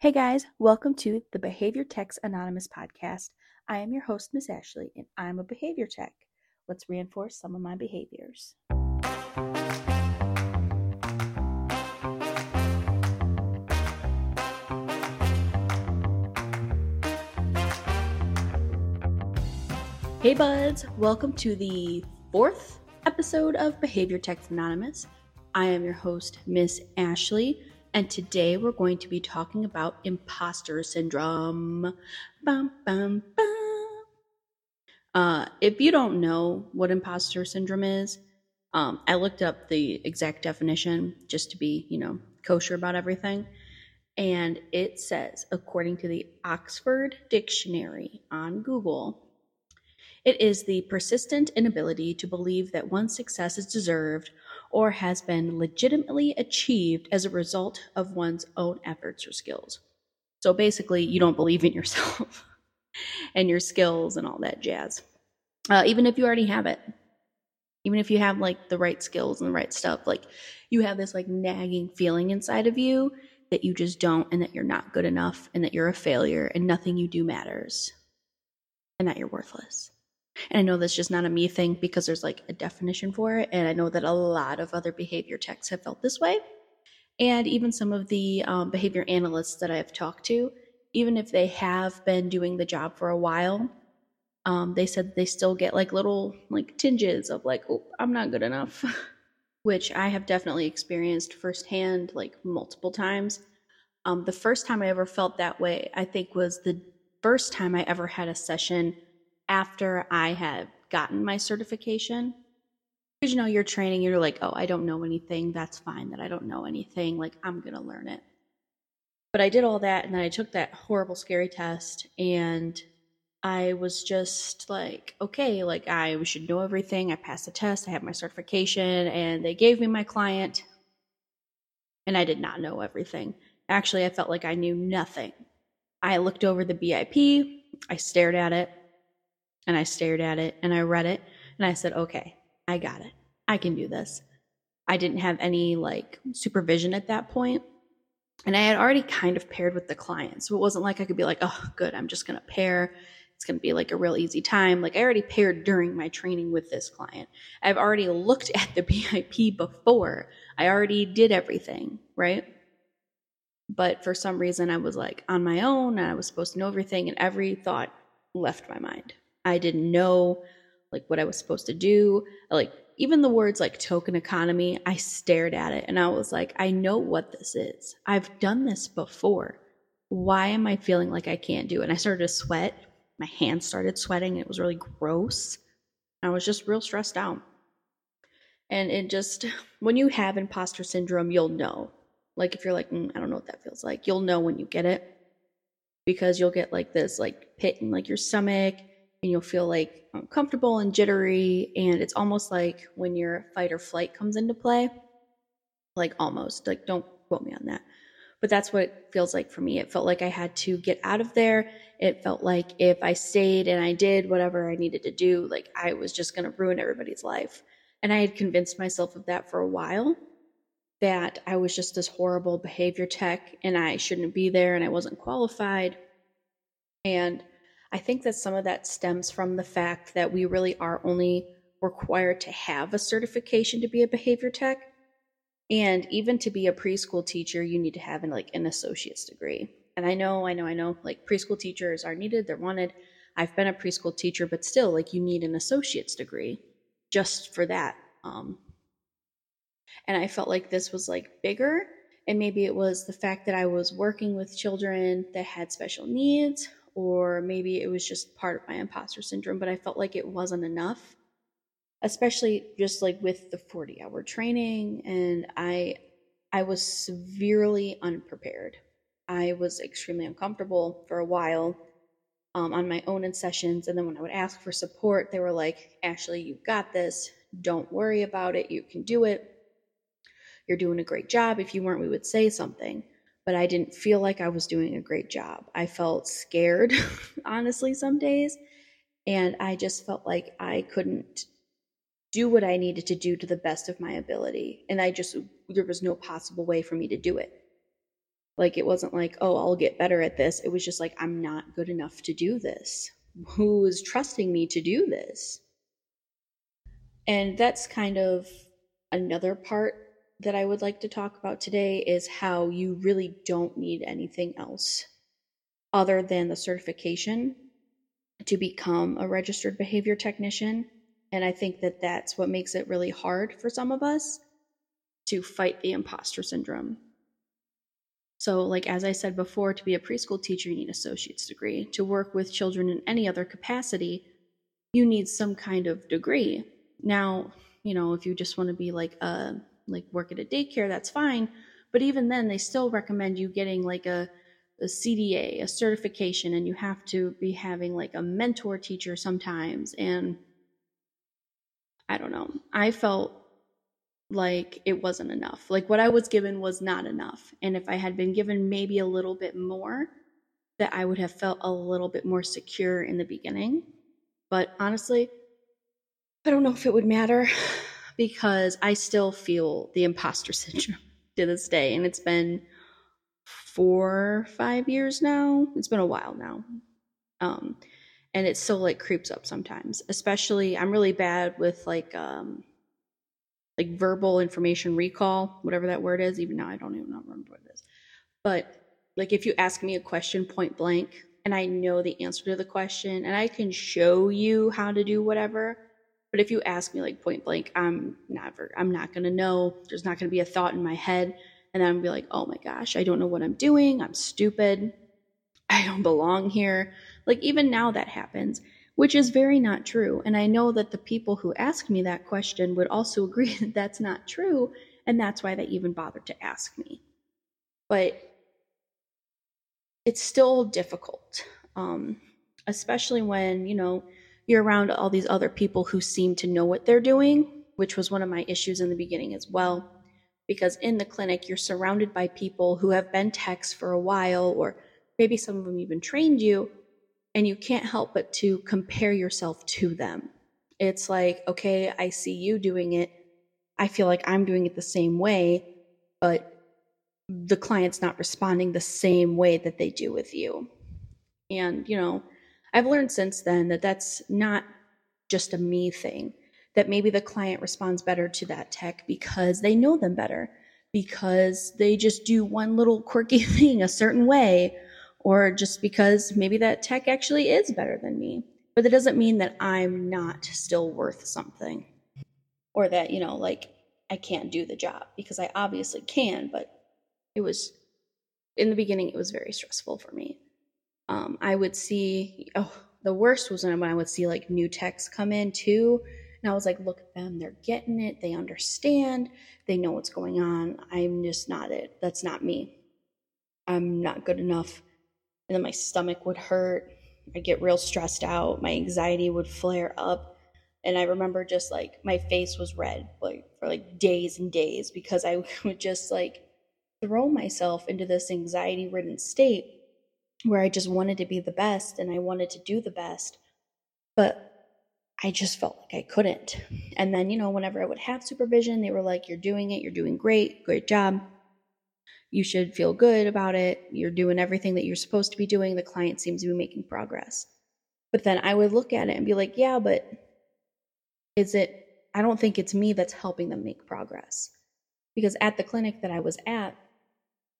Hey guys, welcome to the Behavior Techs Anonymous podcast. I am your host, Miss Ashley, and I'm a behavior tech. Let's reinforce some of my behaviors. Hey buds, welcome to the fourth episode of Behavior Techs Anonymous. I am your host, Miss Ashley and today we're going to be talking about imposter syndrome. Bum, bum, bum. Uh, if you don't know what imposter syndrome is, um, I looked up the exact definition just to be, you know, kosher about everything. And it says, according to the Oxford Dictionary on Google, it is the persistent inability to believe that one's success is deserved or has been legitimately achieved as a result of one's own efforts or skills. So basically, you don't believe in yourself and your skills and all that jazz. Uh, even if you already have it, even if you have like the right skills and the right stuff, like you have this like nagging feeling inside of you that you just don't and that you're not good enough and that you're a failure and nothing you do matters and that you're worthless. And I know that's just not a me thing because there's like a definition for it. And I know that a lot of other behavior techs have felt this way. And even some of the um, behavior analysts that I've talked to, even if they have been doing the job for a while, um, they said they still get like little like tinges of like, oh, I'm not good enough, which I have definitely experienced firsthand like multiple times. Um, the first time I ever felt that way, I think, was the first time I ever had a session after I had gotten my certification. Because you know, you're training, you're like, oh, I don't know anything. That's fine that I don't know anything. Like, I'm going to learn it. But I did all that and then I took that horrible, scary test and I was just like, okay, like I should know everything. I passed the test, I have my certification, and they gave me my client. And I did not know everything. Actually, I felt like I knew nothing. I looked over the BIP, I stared at it, and I stared at it and I read it and I said, okay, I got it. I can do this. I didn't have any like supervision at that point, And I had already kind of paired with the client. So it wasn't like I could be like, oh, good, I'm just going to pair. It's going to be like a real easy time. Like I already paired during my training with this client. I've already looked at the BIP before. I already did everything, right? But for some reason, I was like on my own and I was supposed to know everything, and every thought left my mind. I didn't know like what I was supposed to do. Like even the words like token economy, I stared at it and I was like, I know what this is. I've done this before. Why am I feeling like I can't do it? And I started to sweat. My hands started sweating. It was really gross. I was just real stressed out. And it just, when you have imposter syndrome, you'll know. Like if you're like, mm, I don't know what that feels like, you'll know when you get it because you'll get like this like pit in like your stomach and you'll feel like uncomfortable and jittery. And it's almost like when your fight or flight comes into play. Like almost, like don't quote me on that. But that's what it feels like for me. It felt like I had to get out of there. It felt like if I stayed and I did whatever I needed to do, like I was just going to ruin everybody's life. And I had convinced myself of that for a while that I was just this horrible behavior tech and I shouldn't be there and I wasn't qualified. And I think that some of that stems from the fact that we really are only required to have a certification to be a behavior tech. And even to be a preschool teacher, you need to have an, like an associate's degree. And I know, I know, I know, like preschool teachers are needed, they're wanted. I've been a preschool teacher, but still, like you need an associate's degree just for that. Um, and I felt like this was like bigger. And maybe it was the fact that I was working with children that had special needs or maybe it was just part of my imposter syndrome, but I felt like it wasn't enough, especially just like with the 40 hour training. And I, I was severely unprepared. I was extremely uncomfortable for a while um, on my own in sessions. And then when I would ask for support, they were like, Ashley, you've got this. Don't worry about it. You can do it. You're doing a great job. If you weren't, we would say something but I didn't feel like I was doing a great job. I felt scared, honestly, some days. And I just felt like I couldn't do what I needed to do to the best of my ability. And I just, there was no possible way for me to do it. Like it wasn't like, oh, I'll get better at this. It was just like, I'm not good enough to do this. Who is trusting me to do this? And that's kind of another part that I would like to talk about today is how you really don't need anything else other than the certification to become a registered behavior technician. And I think that that's what makes it really hard for some of us to fight the imposter syndrome. So, like as I said before, to be a preschool teacher, you need an associate's degree. To work with children in any other capacity, you need some kind of degree. Now, you know, if you just want to be like a like work at a daycare, that's fine. But even then, they still recommend you getting like a, a CDA, a certification, and you have to be having like a mentor teacher sometimes. And I don't know. I felt like it wasn't enough. Like what I was given was not enough. And if I had been given maybe a little bit more, that I would have felt a little bit more secure in the beginning. But honestly, I don't know if it would matter because I still feel the imposter syndrome to this day. And it's been four, five years now. It's been a while now. Um, and it still like creeps up sometimes, especially I'm really bad with like, um, like verbal information recall, whatever that word is. Even now, I don't even remember what it is. But like, if you ask me a question point blank and I know the answer to the question and I can show you how to do whatever, but if you ask me like point blank, I'm never, I'm not gonna know. There's not gonna be a thought in my head, and I'm gonna be like, oh my gosh, I don't know what I'm doing. I'm stupid. I don't belong here. Like even now that happens which is very not true. And I know that the people who ask me that question would also agree that that's not true. And that's why they even bothered to ask me. But it's still difficult, um, especially when, you know, you're around all these other people who seem to know what they're doing, which was one of my issues in the beginning as well. Because in the clinic, you're surrounded by people who have been techs for a while, or maybe some of them even trained you, and you can't help but to compare yourself to them. It's like, okay, I see you doing it. I feel like I'm doing it the same way, but the client's not responding the same way that they do with you. And, you know, I've learned since then that that's not just a me thing, that maybe the client responds better to that tech because they know them better, because they just do one little quirky thing a certain way or just because maybe that tech actually is better than me. But that doesn't mean that I'm not still worth something or that, you know, like I can't do the job because I obviously can, but it was in the beginning, it was very stressful for me. Um, I would see, oh, the worst was when I would see like new techs come in too. And I was like, look at them, they're getting it, they understand, they know what's going on. I'm just not it. That's not me. I'm not good enough and then my stomach would hurt. I'd get real stressed out. My anxiety would flare up. And I remember just like my face was red like for like days and days because I would just like throw myself into this anxiety ridden state where I just wanted to be the best and I wanted to do the best. But I just felt like I couldn't. And then, you know, whenever I would have supervision, they were like, You're doing it, you're doing great, great job you should feel good about it. You're doing everything that you're supposed to be doing. The client seems to be making progress. But then I would look at it and be like, yeah, but is it, I don't think it's me that's helping them make progress. Because at the clinic that I was at,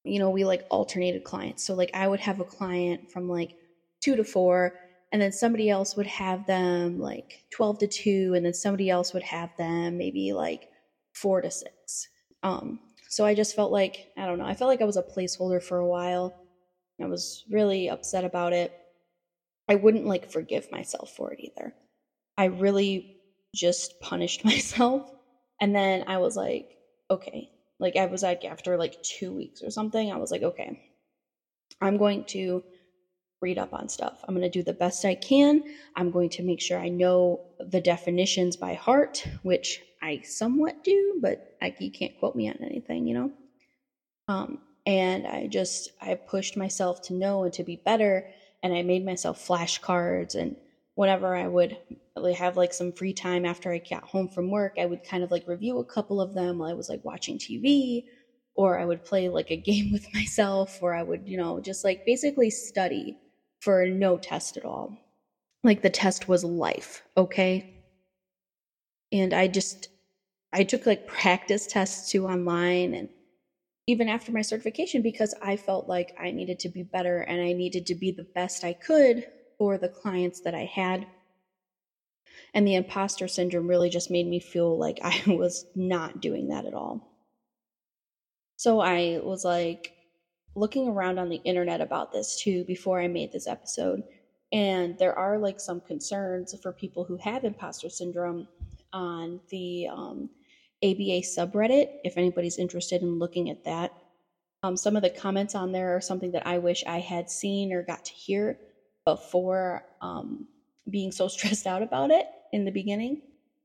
you know, we like alternated clients. So, like, I would have a client from like two to four, and then somebody else would have them like 12 to two, and then somebody else would have them maybe like four to six. Um, so I just felt like, I don't know, I felt like I was a placeholder for a while. I was really upset about it. I wouldn't like forgive myself for it either. I really just punished myself. And then I was like, okay. Like I was like after like two weeks or something, I was like, okay, I'm going to read up on stuff. I'm going to do the best I can. I'm going to make sure I know the definitions by heart, which I somewhat do, but I, you can't quote me on anything, you know? Um, and I just, I pushed myself to know and to be better. And I made myself flashcards. And whenever I would have like some free time after I got home from work, I would kind of like review a couple of them while I was like watching TV or I would play like a game with myself, or I would, you know, just like basically study for no test at all. Like the test was life, okay? And I just, I took like practice tests too online and even after my certification because I felt like I needed to be better and I needed to be the best I could for the clients that I had. And the imposter syndrome really just made me feel like I was not doing that at all. So I was like looking around on the internet about this too before I made this episode. And there are like some concerns for people who have imposter syndrome on the um, ABA subreddit, if anybody's interested in looking at that. Um, some of the comments on there are something that I wish I had seen or got to hear before um, being so stressed out about it in the beginning.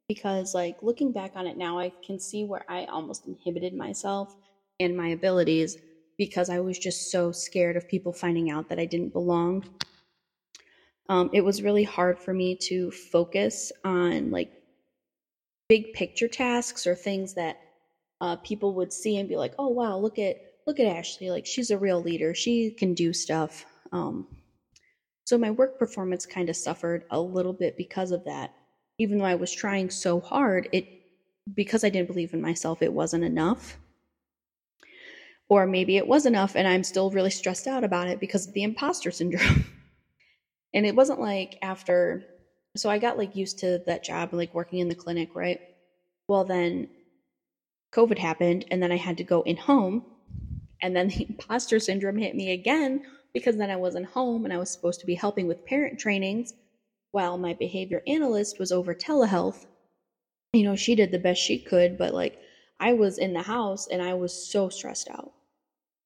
Because, like, looking back on it now, I can see where I almost inhibited myself and my abilities because I was just so scared of people finding out that I didn't belong. Um, it was really hard for me to focus on like big picture tasks or things that uh, people would see and be like, "Oh wow, look at look at Ashley! Like she's a real leader. She can do stuff." Um, so my work performance kind of suffered a little bit because of that. Even though I was trying so hard, it because I didn't believe in myself, it wasn't enough. Or maybe it was enough and I'm still really stressed out about it because of the imposter syndrome. and it wasn't like after so I got like used to that job, like working in the clinic, right? Well, then COVID happened, and then I had to go in home, and then the imposter syndrome hit me again because then I wasn't home and I was supposed to be helping with parent trainings while my behavior analyst was over telehealth. You know, she did the best she could, but like I was in the house and I was so stressed out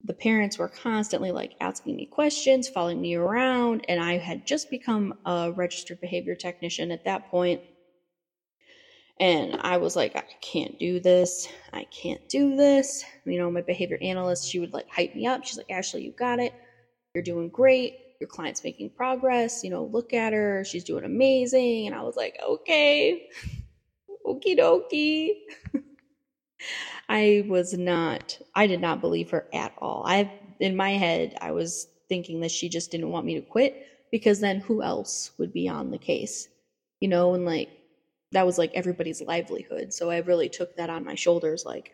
the parents were constantly like asking me questions, following me around, and I had just become a registered behavior technician at that point. And I was like, I can't do this. I can't do this. You know, my behavior analyst, she would like hype me up. She's like, Ashley, you got it. You're doing great. Your client's making progress. You know, look at her. She's doing amazing. And I was like, okay, okie dokie. I was not, I did not believe her at all. I, in my head, I was thinking that she just didn't want me to quit because then who else would be on the case? You know, and like, that was like everybody's livelihood. So I really took that on my shoulders, like,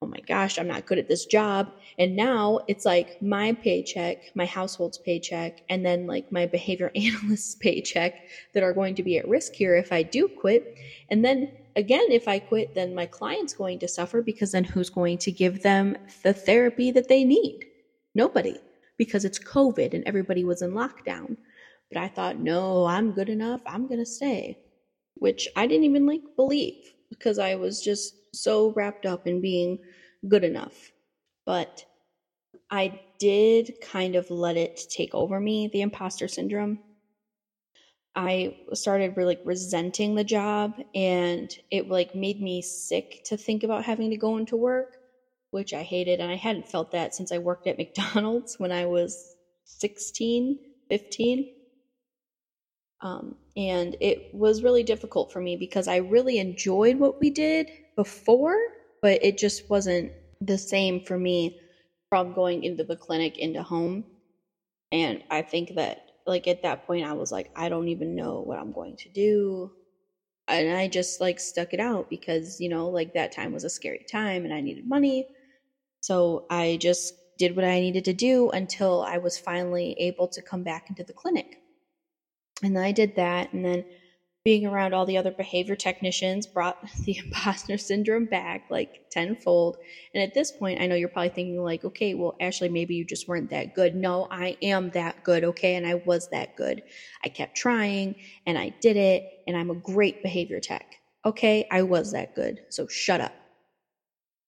oh my gosh, I'm not good at this job. And now it's like my paycheck, my household's paycheck, and then like my behavior analyst's paycheck that are going to be at risk here if I do quit. And then again, if I quit, then my client's going to suffer because then who's going to give them the therapy that they need? Nobody, because it's COVID and everybody was in lockdown. But I thought, no, I'm good enough. I'm going to stay, which I didn't even like believe because I was just so wrapped up in being good enough. But I did kind of let it take over me, the imposter syndrome. I started really resenting the job and it like made me sick to think about having to go into work, which I hated. And I hadn't felt that since I worked at McDonald's when I was 16, 15. Um, and it was really difficult for me because I really enjoyed what we did before, but it just wasn't the same for me from going into the clinic into home. And I think that like at that point I was like, I don't even know what I'm going to do. And I just like stuck it out because, you know, like that time was a scary time and I needed money. So I just did what I needed to do until I was finally able to come back into the clinic. And I did that. And then being around all the other behavior technicians brought the imposter syndrome back like tenfold. And at this point, I know you're probably thinking, like, okay, well, Ashley, maybe you just weren't that good. No, I am that good, okay? And I was that good. I kept trying and I did it, and I'm a great behavior tech. Okay, I was that good. So shut up.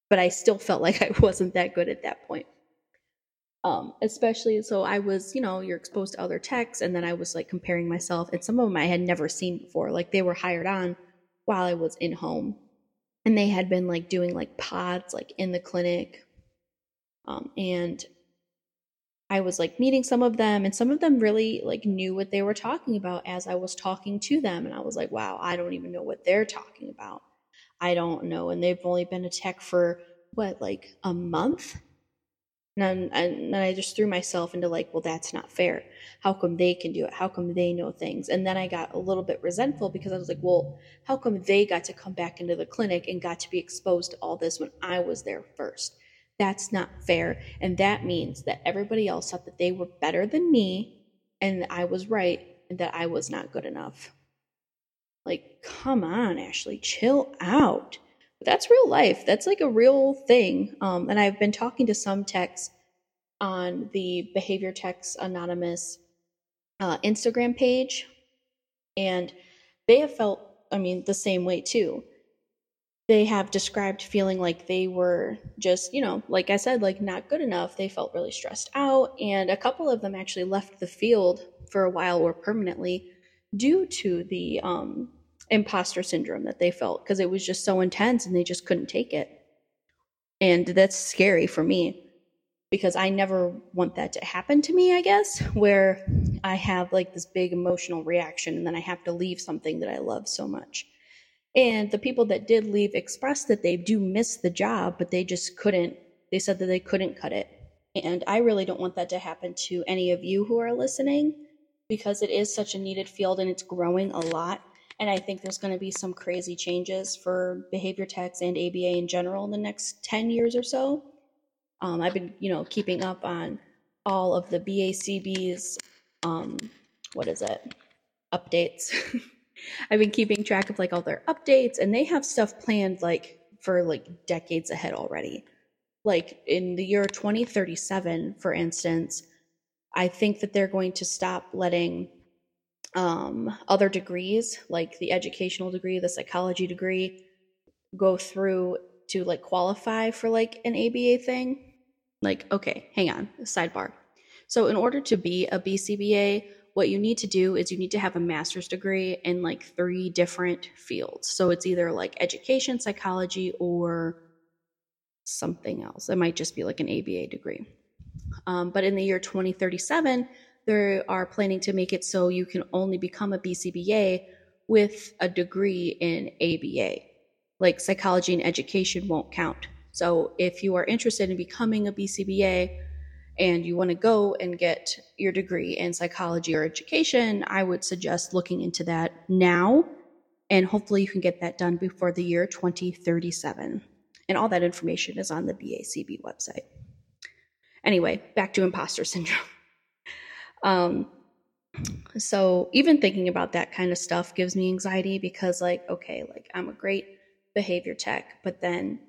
But I still felt like I wasn't that good at that point. Um, especially so I was, you know, you're exposed to other techs, and then I was like comparing myself, and some of them I had never seen before. Like they were hired on while I was in home, and they had been like doing like pods like in the clinic, um, and I was like meeting some of them, and some of them really like knew what they were talking about as I was talking to them, and I was like, wow, I don't even know what they're talking about. I don't know, and they've only been a tech for what, like a month? And, and then I just threw myself into like, well, that's not fair. How come they can do it? How come they know things? And then I got a little bit resentful because I was like, well, how come they got to come back into the clinic and got to be exposed to all this when I was there first? That's not fair. And that means that everybody else thought that they were better than me and I was right and that I was not good enough. Like, come on, Ashley, chill out. That's real life. That's like a real thing. Um, and I've been talking to some techs on the Behavior Techs Anonymous uh, Instagram page, and they have felt, I mean, the same way too. They have described feeling like they were just, you know, like I said, like not good enough. They felt really stressed out, and a couple of them actually left the field for a while or permanently due to the um, imposter syndrome that they felt because it was just so intense and they just couldn't take it. And that's scary for me because I never want that to happen to me, I guess, where I have like this big emotional reaction and then I have to leave something that I love so much. And the people that did leave expressed that they do miss the job, but they just couldn't, they said that they couldn't cut it. And I really don't want that to happen to any of you who are listening because it is such a needed field and it's growing a lot. And I think there's going to be some crazy changes for behavior techs and ABA in general in the next 10 years or so. Um, I've been, you know, keeping up on all of the BACB's, um, what is it, updates. I've been keeping track of like all their updates, and they have stuff planned like for like decades ahead already. Like in the year 2037, for instance, I think that they're going to stop letting um, other degrees, like the educational degree, the psychology degree, go through to like qualify for like an ABA thing. Like, okay, hang on, sidebar. So, in order to be a BCBA, what you need to do is you need to have a master's degree in like three different fields. So, it's either like education, psychology, or something else. It might just be like an ABA degree. Um, but in the year 2037, they are planning to make it so you can only become a BCBA with a degree in ABA. Like psychology and education won't count. So if you are interested in becoming a BCBA and you want to go and get your degree in psychology or education, I would suggest looking into that now. And hopefully you can get that done before the year 2037. And all that information is on the BACB website. Anyway, back to imposter syndrome. Um, so even thinking about that kind of stuff gives me anxiety because, like, okay, like I'm a great behavior tech, but then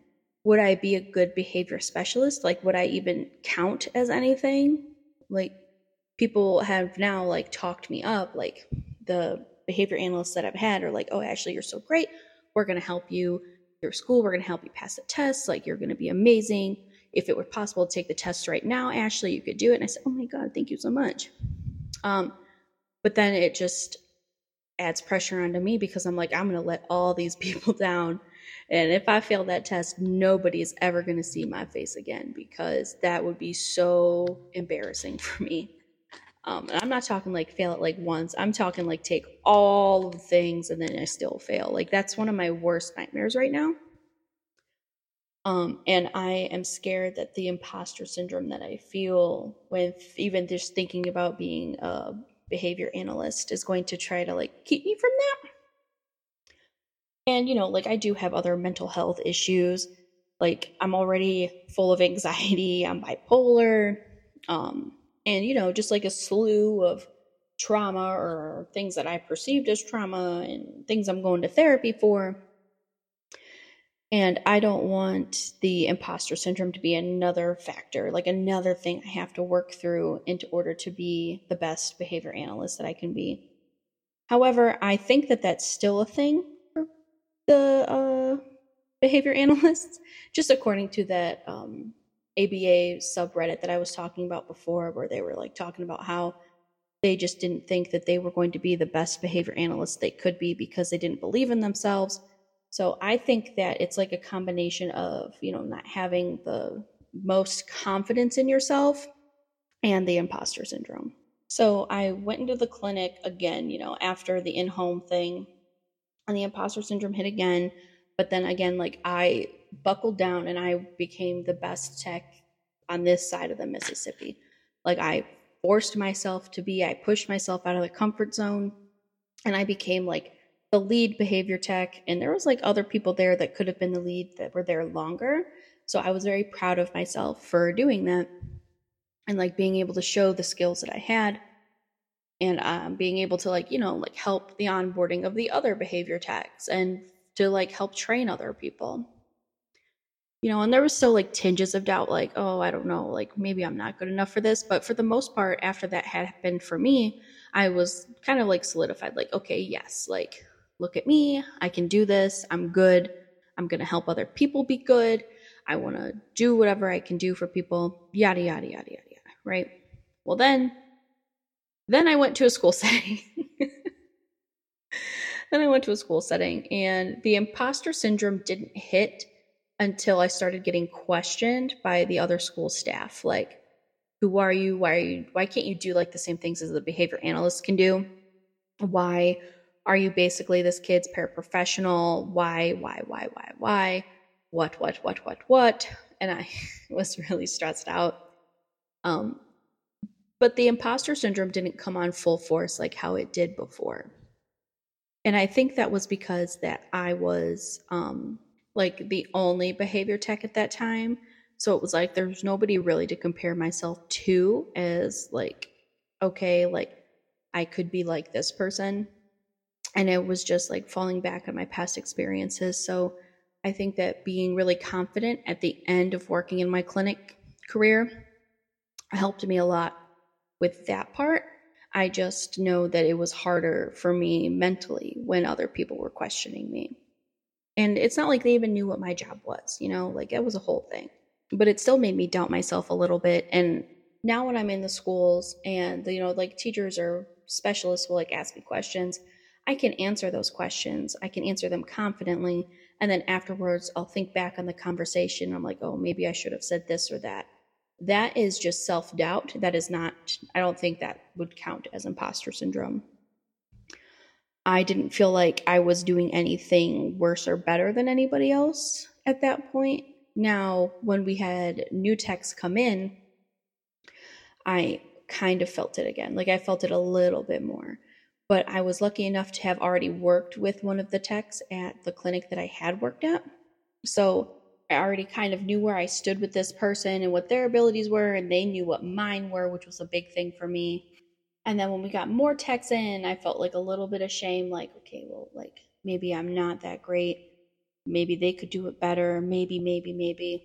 would I be a good behavior specialist? Like, would I even count as anything? Like, people have now like talked me up. Like, the behavior analysts that I've had are like, oh, Ashley, you're so great. We're going to help you through school. We're going to help you pass the test. Like, you're going to be amazing if it were possible to take the test right now, Ashley, you could do it. And I said, Oh my God, thank you so much. Um, but then it just adds pressure onto me because I'm like, I'm going to let all these people down. And if I fail that test, nobody is ever going to see my face again because that would be so embarrassing for me. Um, and I'm not talking like fail it like once. I'm talking like take all of the things and then I still fail. Like that's one of my worst nightmares right now. Um, and I am scared that the imposter syndrome that I feel with even just thinking about being a behavior analyst is going to try to like keep me from that. And, you know, like I do have other mental health issues. Like I'm already full of anxiety, I'm bipolar, um, and, you know, just like a slew of trauma or things that I perceived as trauma and things I'm going to therapy for and I don't want the imposter syndrome to be another factor, like another thing I have to work through in order to be the best behavior analyst that I can be. However, I think that that's still a thing for the uh, behavior analysts, just according to that um, ABA subreddit that I was talking about before, where they were like talking about how they just didn't think that they were going to be the best behavior analysts they could be because they didn't believe in themselves so I think that it's like a combination of, you know, not having the most confidence in yourself and the imposter syndrome. So I went into the clinic again, you know, after the in home thing, and the imposter syndrome hit again. But then again, like I buckled down and I became the best tech on this side of the Mississippi. Like I forced myself to be, I pushed myself out of the comfort zone and I became like the lead behavior tech. And there was like other people there that could have been the lead that were there longer. So I was very proud of myself for doing that and like being able to show the skills that I had and um, being able to like, you know, like help the onboarding of the other behavior techs and to like help train other people you know, and there was still like tinges of doubt, like, oh, I don't know, like maybe I'm not good enough for this. But for the most part, after that happened for me, I was kind of like solidified, like, okay, yes, like, look at me, I can do this, I'm good, I'm gonna help other people be good, I wanna do whatever I can do for people, yada, yada, yada, yada, yada, right? Well, then, then I went to a school setting. then I went to a school setting, and the imposter syndrome didn't hit until I started getting questioned by the other school staff. Like, who are you? Why are you? Why can't you do like the same things as the behavior analyst can do? Why are you basically this kid's paraprofessional? Why? Why? Why? Why? Why? What? What? What? What? What? And I was really stressed out. Um, but the imposter syndrome didn't come on full force like how it did before. And I think that was because that I was um, like the only behavior tech at that time. So it was like there's nobody really to compare myself to as like, okay, like I could be like this person. And it was just like falling back on my past experiences. So I think that being really confident at the end of working in my clinic career helped me a lot with that part. I just know that it was harder for me mentally when other people were questioning me. And it's not like they even knew what my job was, you know, like it was a whole thing. But it still made me doubt myself a little bit. And now when I'm in the schools and, you know, like teachers or specialists will like ask me questions, I can answer those questions. I can answer them confidently. And then afterwards, I'll think back on the conversation. I'm like, oh, maybe I should have said this or that. That is just self doubt. That is not, I don't think that would count as imposter syndrome. I didn't feel like I was doing anything worse or better than anybody else at that point. Now, when we had new techs come in, I kind of felt it again. Like I felt it a little bit more. But I was lucky enough to have already worked with one of the techs at the clinic that I had worked at. So I already kind of knew where I stood with this person and what their abilities were, and they knew what mine were, which was a big thing for me. And then when we got more techs in, I felt like a little bit of shame like, okay, well, like maybe I'm not that great. Maybe they could do it better. Maybe, maybe, maybe.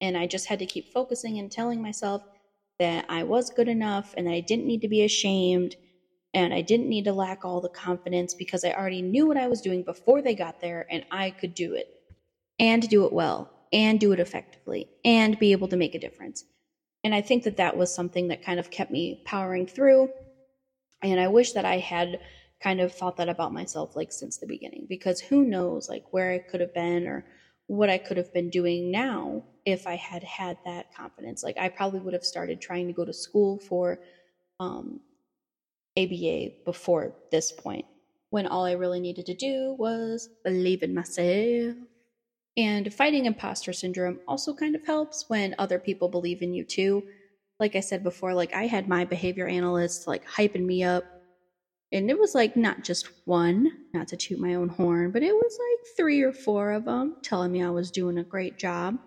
And I just had to keep focusing and telling myself that I was good enough and that I didn't need to be ashamed and I didn't need to lack all the confidence because I already knew what I was doing before they got there and I could do it and do it well and do it effectively and be able to make a difference. And I think that that was something that kind of kept me powering through. And I wish that I had kind of thought that about myself like since the beginning because who knows like where I could have been or what I could have been doing now if I had had that confidence. Like I probably would have started trying to go to school for um, ABA before this point when all I really needed to do was believe in myself and fighting imposter syndrome also kind of helps when other people believe in you too. Like I said before, like I had my behavior analyst like hyping me up. And it was like not just one, not to toot my own horn, but it was like three or four of them telling me I was doing a great job.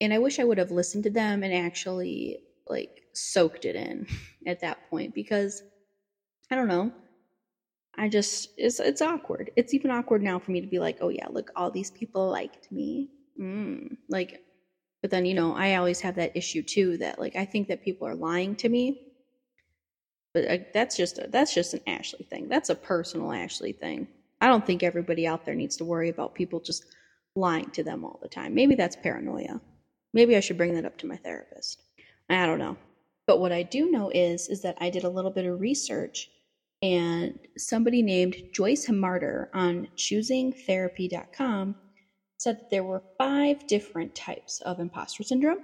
And I wish I would have listened to them and actually like soaked it in at that point because I don't know. I just it's it's awkward. It's even awkward now for me to be like, oh yeah, look, all these people liked me. Mm. Like, but then you know, I always have that issue too that like I think that people are lying to me. But uh, that's just a, that's just an Ashley thing. That's a personal Ashley thing. I don't think everybody out there needs to worry about people just lying to them all the time. Maybe that's paranoia. Maybe I should bring that up to my therapist. I don't know. But what I do know is is that I did a little bit of research and somebody named Joyce Marter on choosingtherapy.com said that there were five different types of imposter syndrome.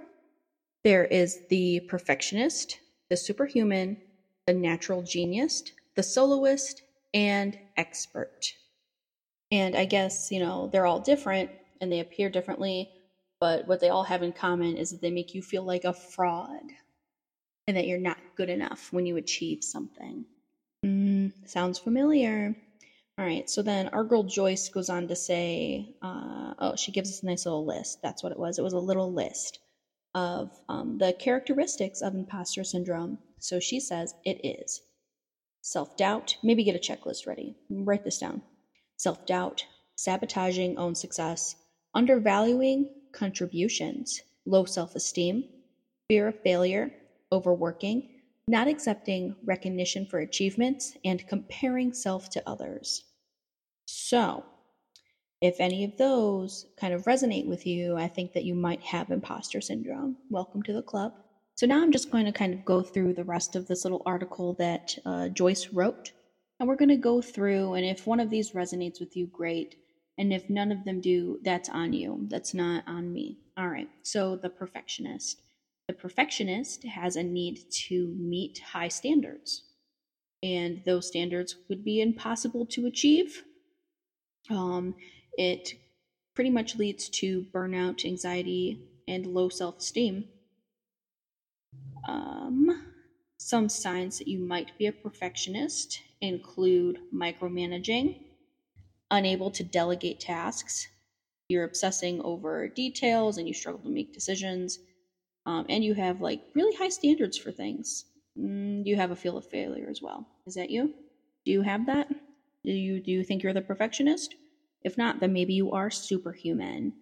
There is the perfectionist, the superhuman, the natural genius, the soloist, and expert. And I guess, you know, they're all different and they appear differently, but what they all have in common is that they make you feel like a fraud and that you're not good enough when you achieve something. Mm, sounds familiar. All right, so then our girl Joyce goes on to say, uh, oh, she gives us a nice little list. That's what it was. It was a little list of um, the characteristics of imposter syndrome. So she says it is self doubt, maybe get a checklist ready. Write this down self doubt, sabotaging own success, undervaluing contributions, low self esteem, fear of failure, overworking, not accepting recognition for achievements, and comparing self to others. So, if any of those kind of resonate with you, I think that you might have imposter syndrome. Welcome to the club. So, now I'm just going to kind of go through the rest of this little article that uh, Joyce wrote. And we're going to go through, and if one of these resonates with you, great. And if none of them do, that's on you. That's not on me. All right. So, the perfectionist. The perfectionist has a need to meet high standards, and those standards would be impossible to achieve. Um, it pretty much leads to burnout, anxiety, and low self esteem. Um, some signs that you might be a perfectionist include micromanaging, unable to delegate tasks, you're obsessing over details and you struggle to make decisions, um, and you have like really high standards for things. Mm, you have a feel of failure as well. Is that you? Do you have that? Do you do you think you're the perfectionist? If not, then maybe you are superhuman.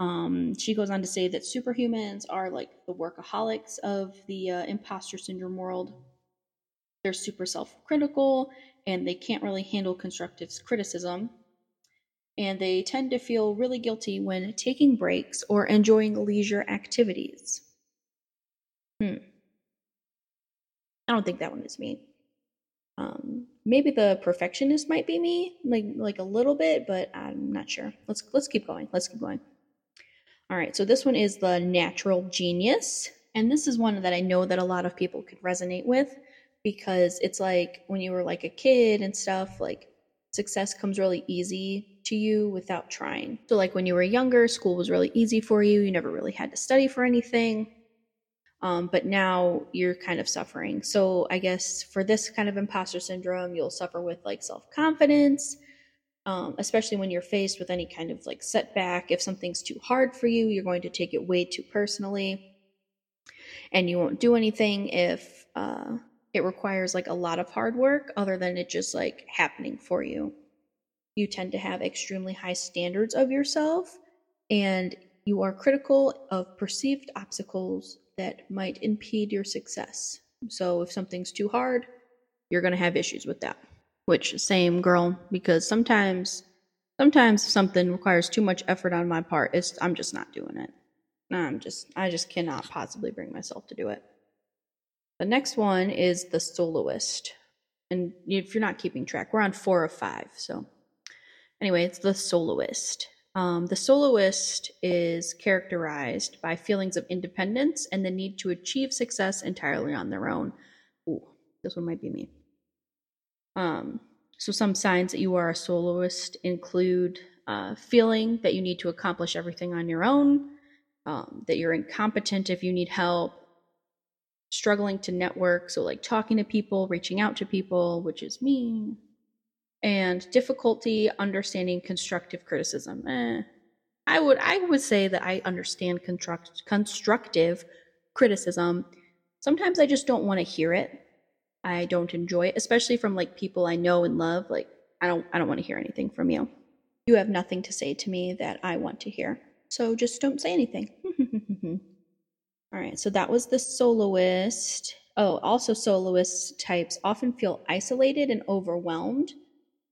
Um, she goes on to say that superhumans are like the workaholics of the uh, imposter syndrome world. They're super self critical and they can't really handle constructive criticism. And they tend to feel really guilty when taking breaks or enjoying leisure activities. Hmm. I don't think that one is me. Um, maybe the perfectionist might be me, like like a little bit, but I'm not sure. Let's let's keep going. Let's keep going. All right, so this one is the natural genius, and this is one that I know that a lot of people could resonate with because it's like when you were like a kid and stuff, like success comes really easy to you without trying. So like when you were younger, school was really easy for you. You never really had to study for anything. Um, but now you're kind of suffering. So I guess for this kind of imposter syndrome, you'll suffer with like self confidence, um, especially when you're faced with any kind of like setback. If something's too hard for you, you're going to take it way too personally, and you won't do anything if uh, it requires like a lot of hard work, other than it just like happening for you. You tend to have extremely high standards of yourself, and you are critical of perceived obstacles that might impede your success. So if something's too hard, you're going to have issues with that. Which same girl because sometimes sometimes something requires too much effort on my part, it's I'm just not doing it. I'm just I just cannot possibly bring myself to do it. The next one is the soloist. And if you're not keeping track, we're on 4 of 5. So anyway, it's the soloist. Um, the soloist is characterized by feelings of independence and the need to achieve success entirely on their own. Ooh, this one might be me. Um, so, some signs that you are a soloist include uh, feeling that you need to accomplish everything on your own, um, that you're incompetent if you need help, struggling to network. So, like talking to people, reaching out to people, which is me, and difficulty understanding constructive criticism. Eh, I would I would say that I understand construct, constructive criticism. Sometimes I just don't want to hear it. I don't enjoy it, especially from like people I know and love. Like I don't I don't want to hear anything from you. You have nothing to say to me that I want to hear. So just don't say anything. All right, so that was the soloist. Oh, also soloist types often feel isolated and overwhelmed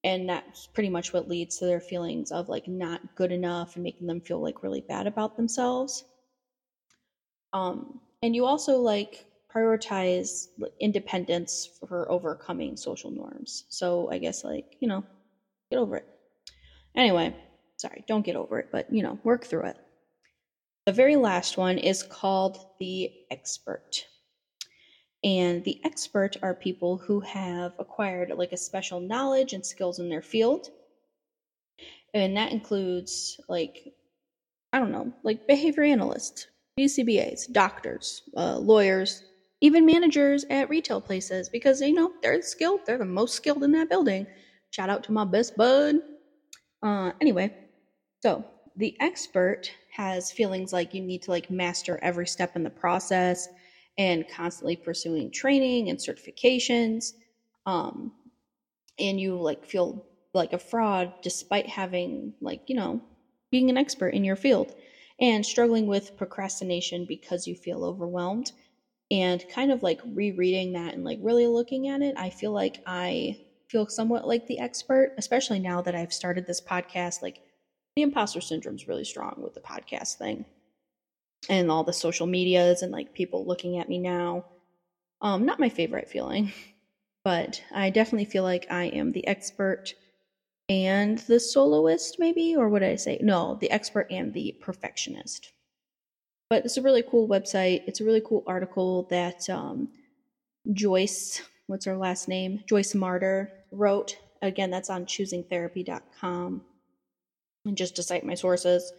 and that's pretty much what leads to their feelings of like not good enough and making them feel like really bad about themselves. Um and you also like prioritize independence for overcoming social norms. So i guess like you know get over it. Anyway sorry don't get over it but you know work through it. The very last one is called the expert and the expert are people who have acquired like a special knowledge and skills in their field. And that includes like I don't know, like behavior analysts, BCBAs, doctors, uh, lawyers, even managers at retail places because you know they're skilled. They're the most skilled in that building. Shout out to my best bud. Uh, anyway, so the expert has feelings like you need to like master every step in the process and constantly pursuing training and certifications. Um, and you like feel like a fraud despite having like you know being an expert in your field and struggling with procrastination because you feel overwhelmed and kind of like rereading that and like really looking at it i feel like i feel somewhat like the expert especially now that i've started this podcast like the imposter syndrome is really strong with the podcast thing and all the social medias and like people looking at me now um not my favorite feeling but i definitely feel like i am the expert and the soloist maybe or what did i say no the expert and the perfectionist but it's a really cool website. It's a really cool article that um, Joyce, what's her last name? Joyce Marter wrote. Again, that's on choosingtherapy.com. And just to cite my sources,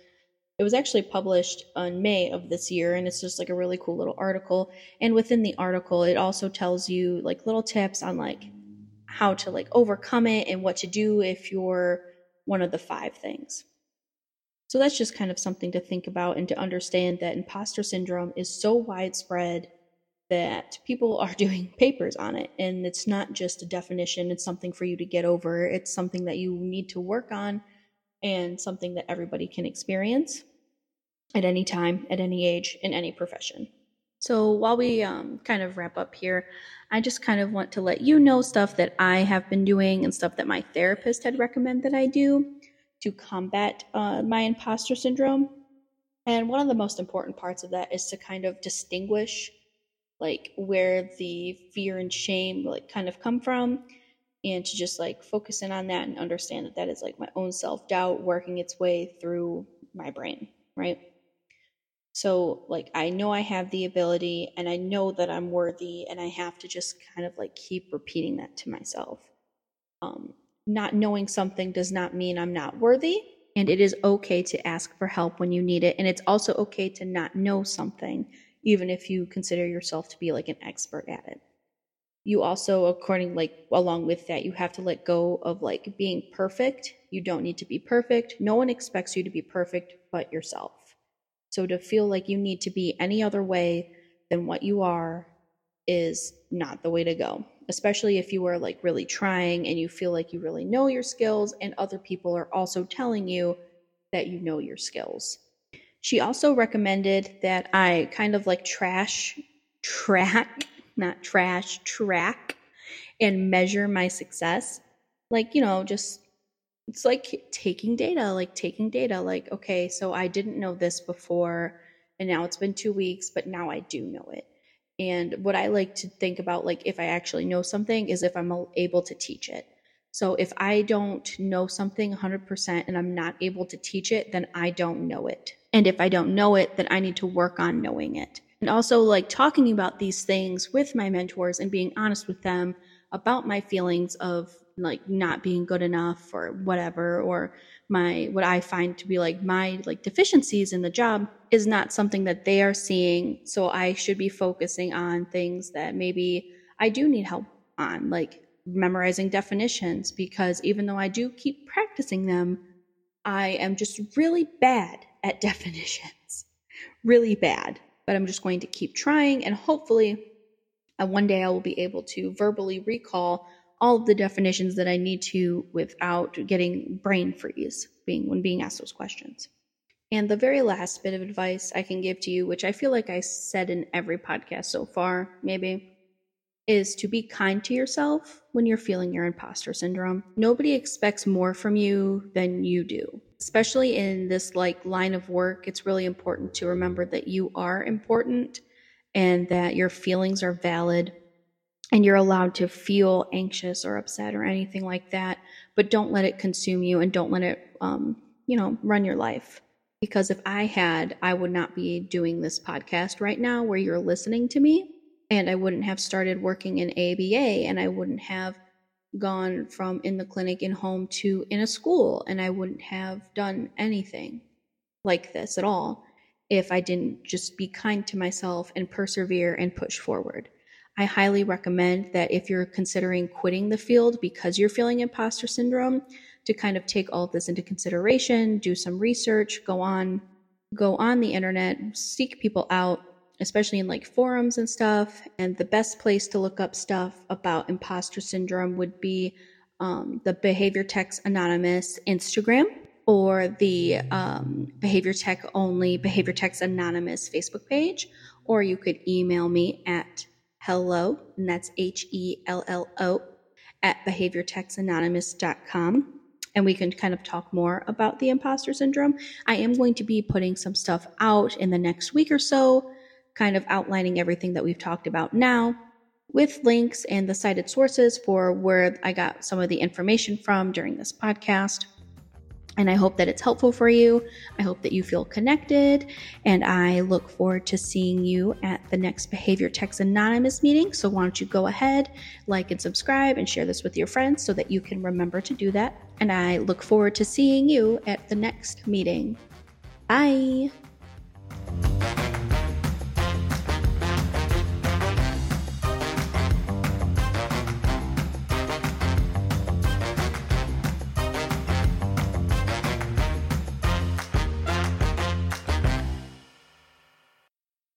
it was actually published in May of this year, and it's just like a really cool little article. And within the article, it also tells you like little tips on like how to like overcome it and what to do if you're one of the five things. So that's just kind of something to think about and to understand that imposter syndrome is so widespread that people are doing papers on it. And it's not just a definition, it's something for you to get over. It's something that you need to work on and something that everybody can experience at any time, at any age, in any profession. So while we um, kind of wrap up here, I just kind of want to let you know stuff that I have been doing and stuff that my therapist had recommended that I do to combat uh, my imposter syndrome. And one of the most important parts of that is to kind of distinguish like where the fear and shame like kind of come from and to just like focus in on that and understand that that is like my own self-doubt working its way through my brain, right? So like I know I have the ability and I know that I'm worthy and I have to just kind of like keep repeating that to myself. Um, not knowing something does not mean I'm not worthy. And it is okay to ask for help when you need it. And it's also okay to not know something, even if you consider yourself to be like an expert at it. You also, according, like, along with that, you have to let go of like being perfect. You don't need to be perfect. No one expects you to be perfect but yourself. So to feel like you need to be any other way than what you are is not the way to go especially if you are like really trying and you feel like you really know your skills and other people are also telling you that you know your skills. She also recommended that I kind of like trash, track, not trash, track and measure my success. Like, you know, just it's like taking data, like taking data, like, okay, so I didn't know this before and now it's been two weeks, but now I do know it. And what I like to think about, like if I actually know something, is if I'm able to teach it. So if I don't know something 100% and I'm not able to teach it, then I don't know it. And if I don't know it, then I need to work on knowing it. And also, like talking about these things with my mentors and being honest with them about my feelings of like not being good enough or whatever, or my what I find to be like my like deficiencies in the job is not something that they are seeing. So I should be focusing on things that maybe I do need help on, like memorizing definitions, because even though I do keep practicing them, I am just really bad at definitions. really bad. But I'm just going to keep trying, and hopefully, uh, one day I will be able to verbally recall all of the definitions that I need to without getting brain freeze being when being asked those questions. And the very last bit of advice I can give to you, which I feel like I said in every podcast so far, maybe, is to be kind to yourself when you're feeling your imposter syndrome. Nobody expects more from you than you do. Especially in this like line of work, it's really important to remember that you are important and that your feelings are valid and you're allowed to feel anxious or upset or anything like that, but don't let it consume you and don't let it, um, you know, run your life. Because if I had, I would not be doing this podcast right now where you're listening to me, and I wouldn't have started working in ABA, and I wouldn't have gone from in the clinic in home to in a school, and I wouldn't have done anything. like this at all if I didn't just be kind to myself and persevere and push forward. I highly recommend that if you're considering quitting the field because you're feeling imposter syndrome, to kind of take all of this into consideration, do some research, go on go on the internet, seek people out, especially in like forums and stuff. And the best place to look up stuff about imposter syndrome would be um, the Behavior Techs Anonymous Instagram or the um, Behavior Tech Only Behavior Techs Anonymous Facebook page. Or you could email me at hello, and that's H E L L O, at behaviortechsanonymous.com and we can kind of talk more about the imposter syndrome. I am going to be putting some stuff out in the next week or so kind of outlining everything that we've talked about now with links and the cited sources for where I got some of the information from during this podcast. And I hope that it's helpful for you. I hope that you feel connected. And I look forward to seeing you at the next Behavior Techs Anonymous meeting. So, why don't you go ahead, like and subscribe, and share this with your friends so that you can remember to do that. And I look forward to seeing you at the next meeting. Bye.